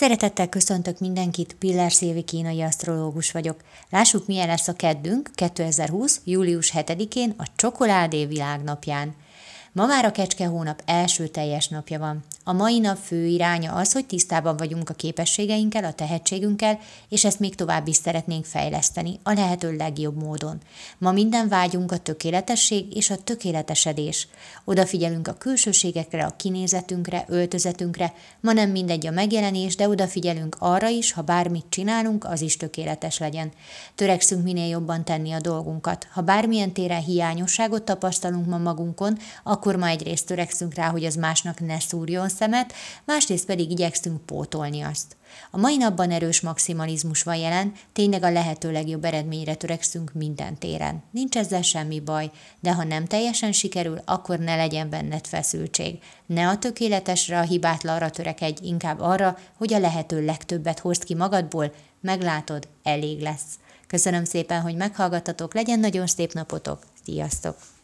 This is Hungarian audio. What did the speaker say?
Szeretettel köszöntök mindenkit, Piller Szévi kínai asztrológus vagyok. Lássuk, milyen lesz a keddünk 2020. július 7-én a Csokoládé világnapján. Ma már a kecske hónap első teljes napja van. A mai nap fő iránya az, hogy tisztában vagyunk a képességeinkkel, a tehetségünkkel, és ezt még tovább is szeretnénk fejleszteni, a lehető legjobb módon. Ma minden vágyunk a tökéletesség és a tökéletesedés. Odafigyelünk a külsőségekre, a kinézetünkre, öltözetünkre, ma nem mindegy a megjelenés, de odafigyelünk arra is, ha bármit csinálunk, az is tökéletes legyen. Törekszünk minél jobban tenni a dolgunkat. Ha bármilyen téren hiányosságot tapasztalunk ma magunkon, akkor ma egyrészt törekszünk rá, hogy az másnak ne szúrjon szemet, másrészt pedig igyekszünk pótolni azt. A mai napban erős maximalizmus van jelen, tényleg a lehető legjobb eredményre törekszünk minden téren. Nincs ezzel semmi baj, de ha nem teljesen sikerül, akkor ne legyen benned feszültség. Ne a tökéletesre, a hibátlanra törekedj, inkább arra, hogy a lehető legtöbbet hozd ki magadból, meglátod, elég lesz. Köszönöm szépen, hogy meghallgattatok, legyen nagyon szép napotok, sziasztok!